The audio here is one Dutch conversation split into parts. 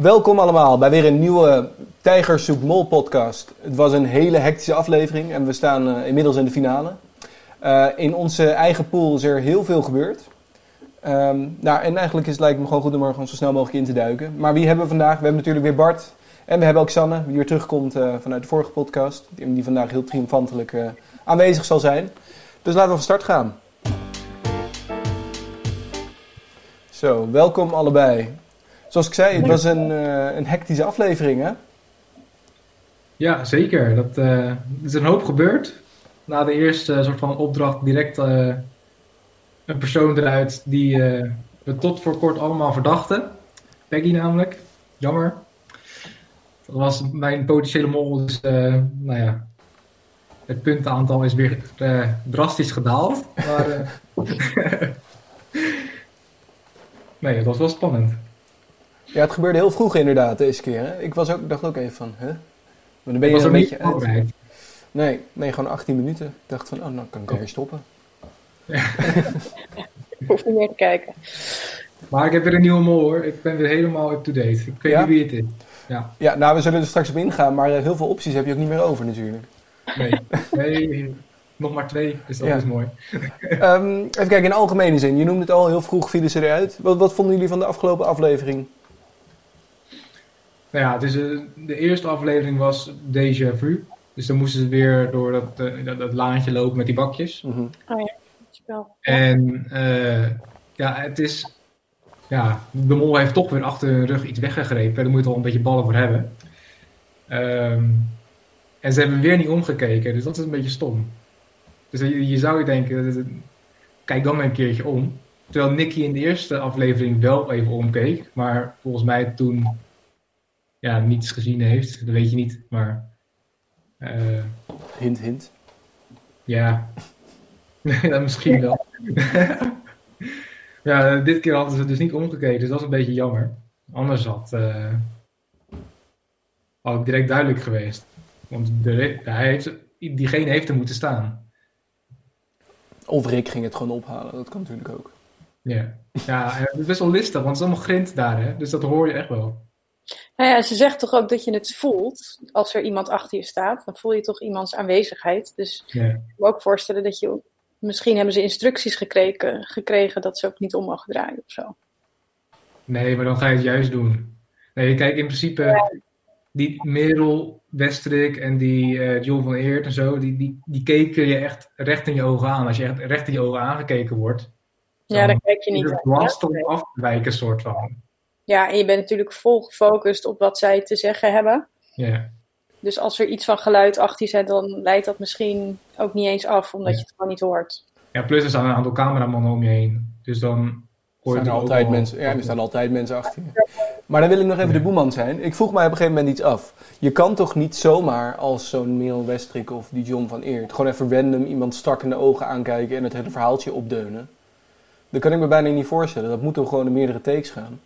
Welkom allemaal bij weer een nieuwe Tijger zoekt Mol podcast. Het was een hele hectische aflevering en we staan uh, inmiddels in de finale. Uh, in onze eigen pool is er heel veel gebeurd. Um, nou, en eigenlijk is het lijkt me gewoon goed om er gewoon zo snel mogelijk in te duiken. Maar wie hebben we vandaag? We hebben natuurlijk weer Bart en we hebben ook Sanne, die weer terugkomt uh, vanuit de vorige podcast. Die, die vandaag heel triomfantelijk aanwezig zal zijn. Dus laten we van start gaan. Zo, welkom allebei. Zoals ik zei, het was een, uh, een hectische aflevering, hè? Ja, zeker. Dat, uh, er is een hoop gebeurd. Na de eerste soort van opdracht direct uh, een persoon eruit die we tot voor kort allemaal verdachten. Peggy namelijk. Jammer. Dat was mijn potentiële mol, dus nou ja. Het puntenaantal is weer drastisch gedaald. Maar nee, dat was wel spannend. Ja, het gebeurde heel vroeg inderdaad deze keer. Hè? Ik was ook, dacht ook even van, hè? Maar dan ben je was een beetje uit. Nee, nee, gewoon 18 minuten. Ik dacht van, oh, nou kan ik alweer stoppen. Ja. Hoef niet meer te kijken. Maar ik heb weer een nieuwe mol hoor. Ik ben weer helemaal up-to-date. Ik weet niet wie het is. Ja. ja, nou we zullen er straks op ingaan, maar heel veel opties heb je ook niet meer over natuurlijk. Nee, nee nog maar twee, dus dat ja. is mooi. um, even kijken, in algemene zin. Je noemde het al, heel vroeg vielen ze eruit. Wat, wat vonden jullie van de afgelopen aflevering? Nou ja, dus, uh, de eerste aflevering was Déjà Vu. Dus dan moesten ze weer door dat, uh, dat, dat, laantje lopen met die bakjes. Mm -hmm. Oh ja, spel. En uh, ja, het is... Ja, de mol heeft toch weer achter hun rug iets weggegrepen. Daar moet je toch een beetje ballen voor hebben. Um, en ze hebben weer niet omgekeken, dus dat is een beetje stom. Dus je, je zou je denken, kijk dan een keertje om. Terwijl Nicky in de eerste aflevering wel even omkeek, maar volgens mij toen ja, niets gezien heeft. Dat weet je niet, maar... Uh, hint, hint. Ja, ja misschien wel. ja, dit keer hadden ze dus niet omgekeken, dus dat is een beetje jammer. Anders had, uh, had het direct duidelijk geweest. Want de, hij heeft, diegene heeft er moeten staan. Of Rick ging het gewoon ophalen, dat kan natuurlijk ook. Ja, ja het is best wel listig, want het is allemaal grind daar, hè? dus dat hoor je echt wel. Nou ja, ze zegt toch ook dat je het voelt als er iemand achter je staat. Dan voel je toch iemands aanwezigheid. Dus ja. ik kan me ook voorstellen dat je. Misschien hebben ze instructies gekregen, gekregen dat ze ook niet om mogen draaien of zo. Nee, maar dan ga je het juist doen. Nee, kijk, in principe. Ja. Die Merel Westrik en die uh, John van Eert en zo, die, die, die keken je echt recht in je ogen aan. Als je echt recht in je ogen aangekeken wordt. Ja, dan kijk je niet. Het lastig om af te wijken, soort van. Ja, en je bent natuurlijk vol gefocust op wat zij te zeggen hebben. Ja. Dus als er iets van geluid achter je zit, dan leidt dat misschien ook niet eens af, omdat ja. je het gewoon niet hoort. Ja, plus er staan een aantal cameramannen om je heen. Dus dan hoor je er altijd mensen. Ja, er staan altijd mensen achter je. Maar dan wil ik nog even de boeman zijn. Ik vroeg mij op een gegeven moment iets af. Je kan toch niet zomaar als zo'n Merel Westrik of die John van Eert... gewoon even random iemand strak in de ogen aankijken en het hele verhaaltje opdeunen? Dat kan ik me bijna niet voorstellen. Dat moet toch gewoon in meerdere takes gaan?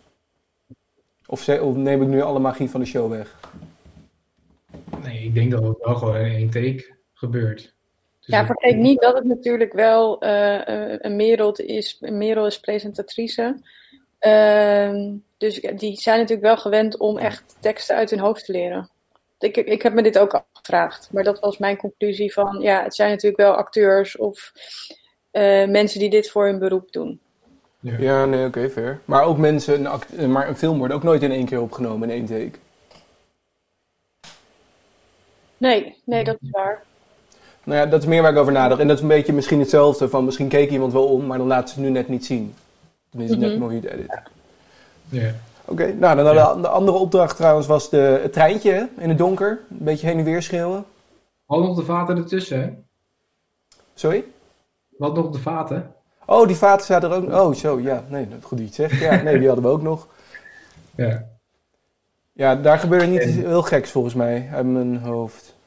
Of, of, neem ik nu alle magie van de show weg? Nee, ik denk dat het wel gewoon in één take gebeurt. Dus ja, vergeet niet dat het natuurlijk wel uh, een Merel is. Een Merel is presentatrice. Uh, dus die zijn natuurlijk wel gewend om echt teksten uit hun hoofd te leren. Ik, ik heb me dit ook afgevraagd. Maar dat was mijn conclusie van... Ja, het zijn natuurlijk wel acteurs of uh, mensen die dit voor hun beroep doen. Ja, ja nee, oké, okay, fair. Maar ook mensen, een, maar een film wordt ook nooit in één keer opgenomen in één take. Nee, nee, dat is waar. Nou ja, dat is meer waar ik over nadenk. En dat is een beetje misschien hetzelfde van misschien keek iemand wel om, maar dan laat ze het nu net niet zien. Tenminste, mm -hmm. net nog niet editen. Ja. Oké, okay, nou dan ja. de andere opdracht trouwens was de, het treintje in het donker. Een beetje heen en weer schreeuwen. Had nog de vaten ertussen, hè? Sorry? Wat nog de vaten? Oh, die vaten zaten er ook Oh, zo, ja. Nee, goed iets zegt. Ja, nee, die hadden we ook nog. Ja. Ja, daar gebeurde niet heel geks volgens mij uit mijn hoofd.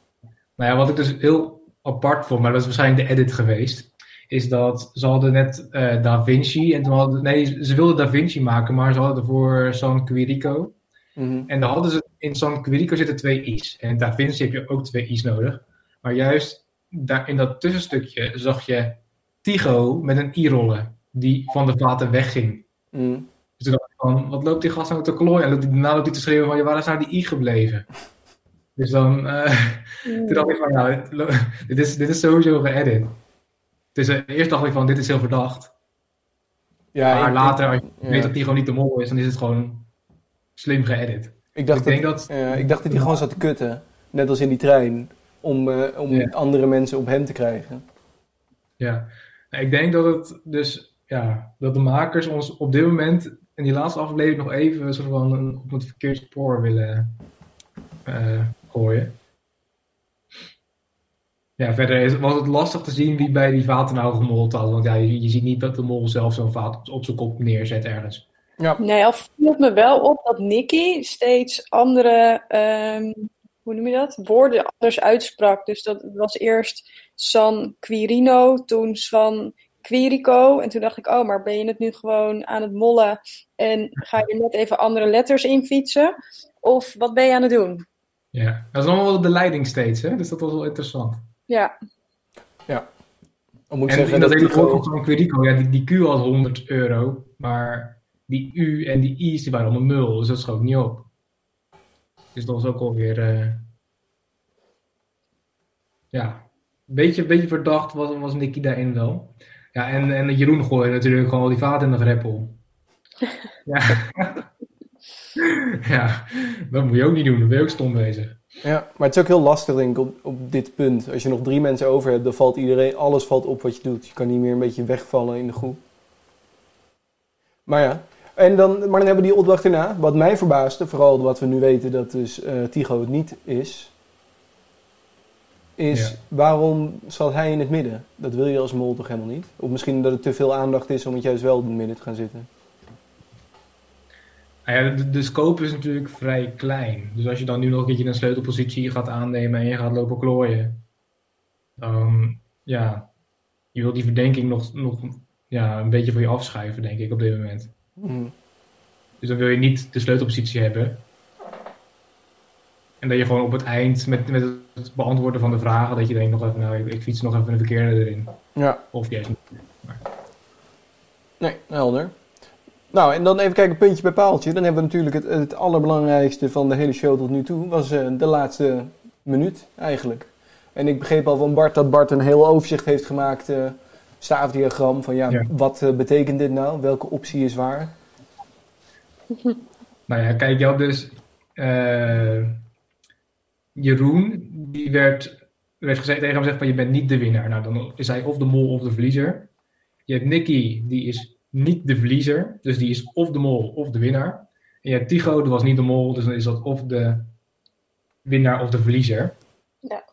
Nou ja, wat ik dus heel apart vond, maar dat is waarschijnlijk de edit geweest, is dat ze hadden net uh, Da Vinci en toen hadden, nee, ze wilden Da Vinci maken, maar ze hadden ervoor San Quirico. Mm -hmm. En dan hadden ze, in San Quirico zitten twee i's. En in Da Vinci heb je ook twee i's nodig. Maar juist daar, in dat tussenstukje zag je Tigo met een i-rollen die van de vaten wegging. Mm. Dus toen dacht ik, van, wat loopt die gast nou te klooien? En daarna loopt hij te schreeuwen van, ja, waar is nou die i gebleven? Dus dan, uh, toen dacht ik van, ja, dit is, dit is sowieso geëdit. Dus uh, eerst dacht ik van, dit is heel verdacht. Ja, maar later, als je weet dat die gewoon niet de mol is, dan is het gewoon slim geëdit. Ik dacht, ik dat, dat, ik dacht dat hij gewoon zat te kutten, net als in die trein, om, om andere mensen op hem te krijgen. Ja, ik denk dat het dus, ja, dat de makers ons op dit moment in die laatste aflevering nog even soort van een, op het verkeerde spoor willen uh, gooien. Ja, verder is, was het lastig te zien wie bij die vaten nou gemold had. Want ja, je, je ziet niet dat de mol zelf zo'n vaat op zijn kop neerzet ergens. Ja. Nee, al viel me wel op dat Nicky steeds andere, um, hoe noem je dat, woorden anders uitsprak. Dus dat was eerst San Quirino, toen San Quirico. En toen dacht ik, oh, maar ben je het nu gewoon aan het mollen en ga je net even andere letters in fietsen? Of wat ben je aan het doen? Ja, dat is allemaal de leiding steeds, hè? Dus dat was wel interessant. Ja. Ja. Moet en zeggen, in dat hele voorbeeld van Quirico, ja, die, die Q had 100 euro, maar die U en die I's die waren allemaal nul, dus dat schoot niet op. Dus dat was ook alweer, uh, ja, een beetje, beetje verdacht was, was Nicky daarin wel. Ja, en, en Jeroen gooide natuurlijk gewoon die vaat in de greppel. ja. ja, dat moet je ook niet doen. Dan ben je ook stom bezig. Ja, maar het is ook heel lastig denk ik op, op dit punt. Als je nog drie mensen over hebt, dan valt iedereen, alles valt op wat je doet. Je kan niet meer een beetje wegvallen in de groep. Maar ja, en dan, maar dan hebben we die opdracht erna. Wat mij verbaasde, vooral wat we nu weten dat dus uh, Tigo het niet is, is waarom zat hij in het midden? Dat wil je als mol toch helemaal niet? Of misschien dat het te veel aandacht is om het juist wel in het midden te gaan zitten? Nou ja, de, de, scope is natuurlijk vrij klein. Dus als je dan nu nog een keertje een sleutelpositie gaat aannemen en je gaat lopen klooien, dan ja, je wilt die verdenking nog, nog ja, een beetje voor je afschuiven, denk ik, op dit moment. Mm. Dus dan wil je niet de sleutelpositie hebben. En dat je gewoon op het eind met, met het beantwoorden van de vragen, dat je denkt nog even, nou, ik, ik fiets nog even een verkeerde erin. Ja. Of juist niet. Maar... Nee, helder. Nou, en dan even kijken, puntje bij paaltje. Dan hebben we natuurlijk het, het allerbelangrijkste van de hele show tot nu toe. was uh, de laatste minuut eigenlijk. En ik begreep al van Bart dat Bart een heel overzicht heeft gemaakt, uh, staafdiagram, van ja, wat uh, betekent dit nou? Welke optie is waar? nou ja, kijk, je had dus Jeroen, die werd, werd gezegd, tegen hem gezegd van je bent niet de winnaar. Nou, dan is hij of de mol of de verliezer. Je hebt Nicky, die is niet de verliezer. Dus die is of de mol of de winnaar. En je hebt Tigo, dat was niet de mol, dus dan is dat of de winnaar of de verliezer. Ja.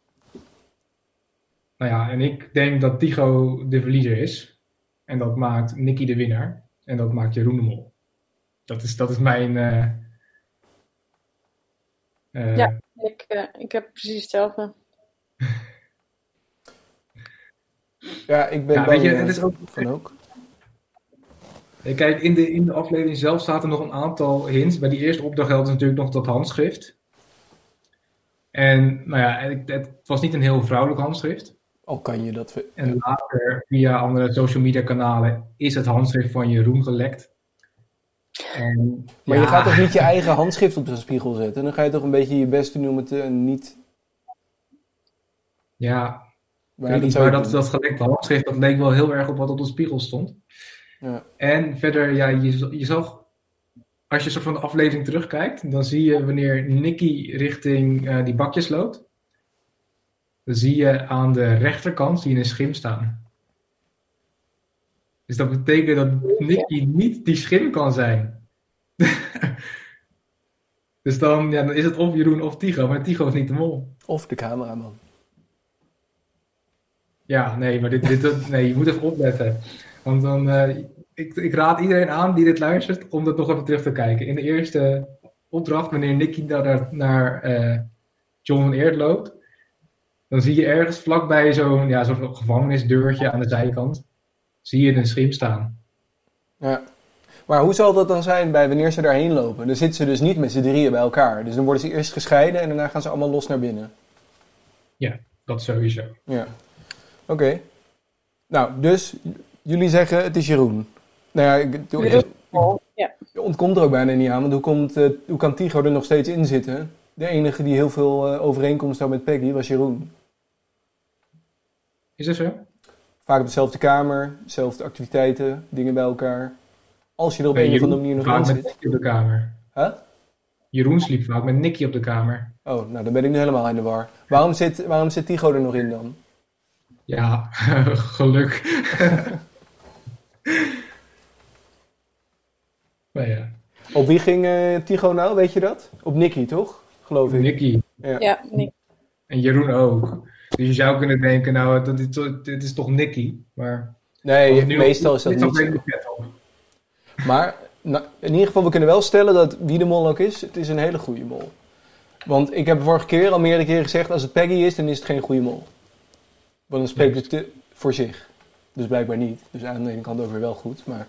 Nou ja, en ik denk dat Tigo de verliezer is. En dat maakt Nicky de winnaar. En dat maakt Jeroen de mol. Dat is, dat is mijn... Uh, uh, ja, ik, uh, ik heb precies hetzelfde. ja, ik ben ja, weet je, het is ook, van ook. Kijk, in de, in de aflevering zelf zaten nog een aantal hints. Bij die eerste opdracht geldt natuurlijk nog dat handschrift. En nou ja, het, het was niet een heel vrouwelijk handschrift. Al kan je dat... En later, via andere social media kanalen, is het handschrift van Jeroen gelekt. En, maar je gaat toch niet je eigen handschrift op de spiegel zetten? Dan ga je toch een beetje je best doen om het uh, niet... Ja, maar, dat, dat, dat gelekte handschrift, dat leek wel heel erg op wat op de spiegel stond. Ja. En verder, ja, je, je zag, als je zo van de aflevering terugkijkt, dan zie je wanneer Nicky richting uh, die bakjes loopt, zie je aan de rechterkant zie je een schim staan. Dus dat betekent dat Nicky niet die schim kan zijn. dus dan, ja, dan is het of Jeroen of Tigo, maar Tigo is niet de mol. Of de cameraman. Ja, nee, maar dit, dit, nee, je moet even opletten. Want dan, uh, ik, ik, raad iedereen aan die dit luistert om dat nog even terug te kijken. In de eerste opdracht, wanneer Nicky naar, naar uh, John van Eert loopt, dan zie je ergens vlakbij zo'n ja, zo'n gevangenisdeurtje aan de zijkant, zie je een schim staan. Ja. Maar hoe zal dat dan zijn bij wanneer ze daarheen lopen? Dan zitten ze dus niet met z'n drieën bij elkaar. Dus dan worden ze eerst gescheiden en daarna gaan ze allemaal los naar binnen. Ja, dat sowieso. Ja. Oké. Nou, dus jullie zeggen het is Jeroen. Nou ja, ik doe. Ja. Je ontkomt er ook bijna niet aan, want hoe, komt, eh, hoe kan Tigo er nog steeds in zitten? De enige die heel veel eh, overeenkomst had met Peggy was Jeroen. Is dat zo? Vaak op dezelfde kamer, dezelfde activiteiten, dingen bij elkaar. Als je er op Nee, een of andere manier nog in vaak met zit. Nicky op de kamer. Huh? Jeroen sliep vaak met Nicky op de kamer. Oh, nou dan ben ik nu helemaal in de war. Waarom zit, waarom zit Tigo er nog in dan? Ja, geluk. maar ja, Op wie ging eh, Tigo nou, weet je dat? Op Nicky, toch? Geloof ik. Nicky Ja. Ja, nee. en Jeroen ook. Dus je zou kunnen denken, nou, dat is, toch- dit is toch Nicky? Maar Nee, Nu meestal is dat dit niet op. Maar nou, in ieder geval, we kunnen wel stellen dat wie de mol ook is, het is een hele goede mol. Want ik heb vorige keer al meerdere keren gezegd, als het Peggy is, dan is het geen goede mol. Want dan spreekt het te- voor zich. Dus blijkbaar niet. Dus aan de ene kant ook weer wel goed, maar...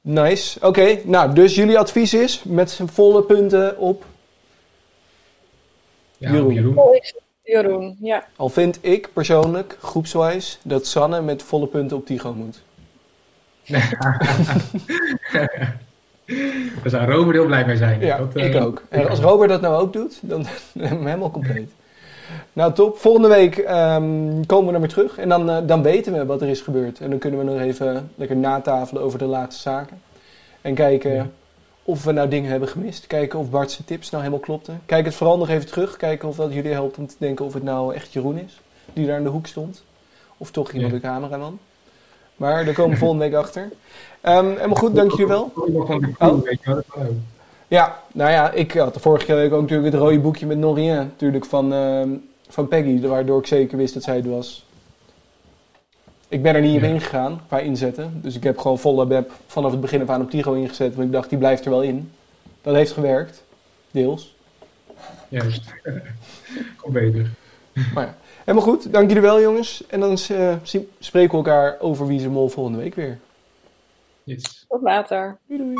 Nice. Oké, nou, dus jullie advies is met z'n volle punten op... Ja, Jeroen. Jeroen. Ik- Jeroen, ja. Al vind ik persoonlijk, groepswijs, dat Sanne met volle punten op Tigo moet. Daar zou Robert heel blij mee zijn. Ja, Dat, eh, ik ook. En als Robert dat nou ook doet, dan hebben we helemaal compleet. Nou, top. Volgende week ehm, komen we er weer terug. En dan, eh, dan weten we wat er is gebeurd. En dan kunnen we nog even lekker natafelen over de laatste zaken. En kijken Ja. Of we nou dingen hebben gemist. Kijken of Bart's tips nou helemaal klopten. Kijk het vooral nog even terug. Kijken of dat jullie helpt om te denken of het nou echt Jeroen is. Die daar in de hoek stond. Of toch iemand Ja. de cameraman. Maar daar komen we volgende week achter. Ehm helemaal goed, dank jullie wel. Oh. Ja, nou ja, ik had de vorige week ook natuurlijk het rode boekje met Norien natuurlijk van, ehm, van Peggy, waardoor ik zeker wist dat zij het was. Ik ben er niet op Ja. ingegaan qua inzetten, dus ik heb gewoon volle web vanaf het begin af aan op Tigo ingezet, want ik dacht die blijft er wel in. Dat heeft gewerkt, deels. Juist. Komt beter. Maar ja, helemaal goed, dank jullie wel jongens. En dan eh, zien- spreken we elkaar over wie mol volgende week weer. Yes. Tot later. Doei doei.